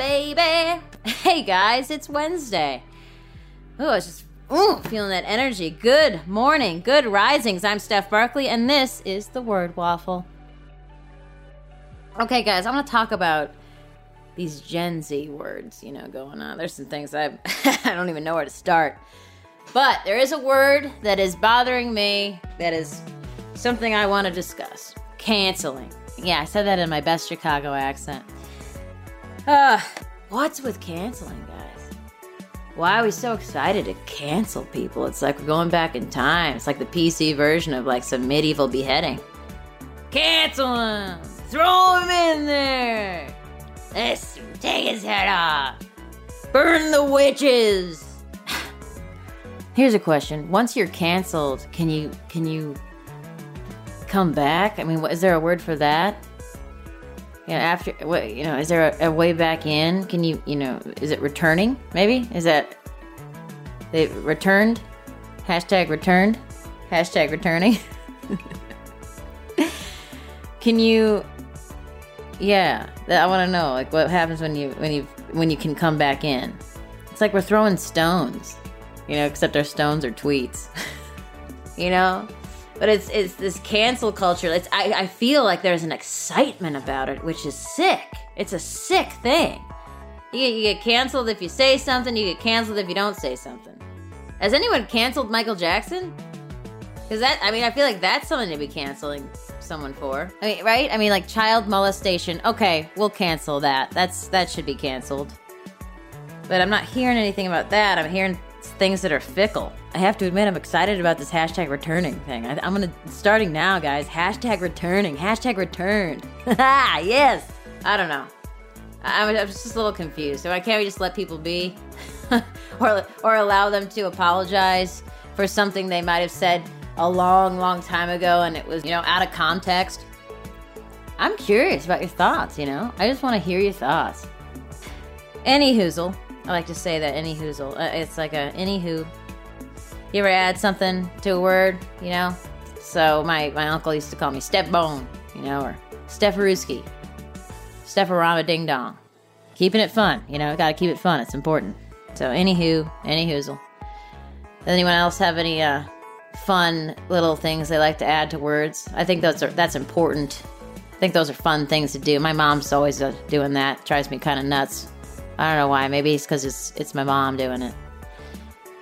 Baby. Hey guys, it's Wednesday. Oh, I was just ooh, feeling that energy. Good morning, good risings. I'm Steph Barkley, and this is the Word Waffle. Okay, guys, I want to talk about these Gen Z words, you know, going on. There's some things I I don't even know where to start. But there is a word that is bothering me that is something I want to discuss. Canceling. Yeah, I said that in my best Chicago accent. Uh, what's with canceling, guys? Why are we so excited to cancel people? It's like we're going back in time. It's like the PC version of like some medieval beheading. Cancel him! Throw him in there! Let's take his head off! Burn the witches! Here's a question. Once you're canceled, can you can you come back? I mean, is there a word for that? Yeah, after what you know, is there a, a, way back in? Can you you know, is it returning? Maybe is that they returned? Hashtag returned. Hashtag returning. can you? Yeah, I want to know like what happens when you when you when you can come back in. It's like we're throwing stones, you know, except our stones are tweets. you know, but it's it's this cancel culture. It's I, I feel like there's an excitement about it, which is sick. It's a sick thing. You get, you get canceled if you say something. You get canceled if you don't say something. Has anyone canceled Michael Jackson? Because that I mean I feel like that's something to be canceling someone for. I mean, right? I mean, like child molestation. Okay, we'll cancel that. That's that should be canceled. But I'm not hearing anything about that. I'm hearing things that are fickle. I have to admit, I'm excited about this hashtag returning thing. I, am gonna starting now, guys. Hashtag returning. Hashtag returned. yes. I don't know. I, I'm just a little confused. So why can't we just let people be, or or allow them to apologize for something they might have said a long, long time ago, and it was you know out of context? I'm curious about your thoughts. You know, I just want to hear your thoughts. Any hoozle. I like to say that any hoozle. Uh, it's like a any who. You ever add something to a word, you know? So my, my uncle used to call me Step Bone, you know, or Stefaruski, Stefarama Ding Dong. Keeping it fun, you know, gotta keep it fun, it's important. So anywho, any hoozle. Does anyone else have any uh, fun little things they like to add to words? I think those are that's important. I think those are fun things to do. My mom's always uh, doing that. Drives me kind of nuts. I don't know why. Maybe it's because it's it's my mom doing it.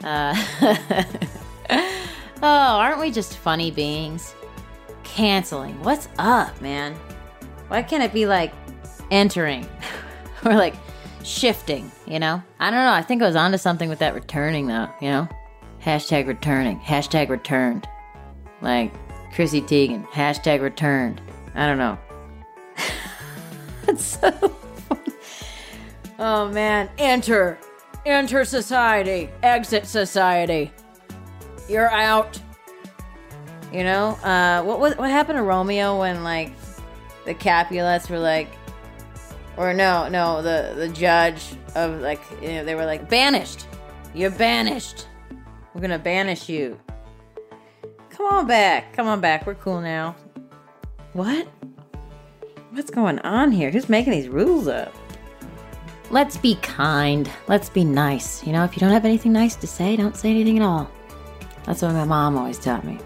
Uh, oh, aren't we just funny beings? Canceling. What's up, man? Why can't it be like entering or like shifting? You know? I don't know. I think I was onto something with that returning, though. You know? Hashtag returning. Hashtag returned. Like Chrissy Teigen. Hashtag returned. I don't know. It's so Oh man, enter. Enter society. Exit society. You're out. You know, uh, what, what what happened to Romeo when like the Capulets were like, or no, no, the the judge of like, you know, they were like banished. You're banished. We're gonna banish you. Come on back. Come on back. We're cool now. What? What's going on here? Who's making these rules up? Let's be kind. Let's be nice. You know, if you don't have anything nice to say, don't say anything at all. That's what my mom always taught me.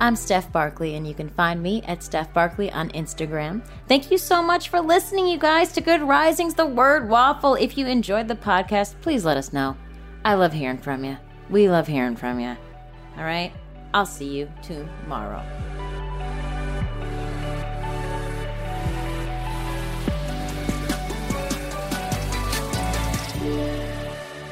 I'm Steph Barkley, and you can find me at Steph Barkley on Instagram. Thank you so much for listening, you guys, to Good Risings, the Word Waffle. If you enjoyed the podcast, please let us know. I love hearing from you. We love hearing from you. All right? I'll see you tomorrow.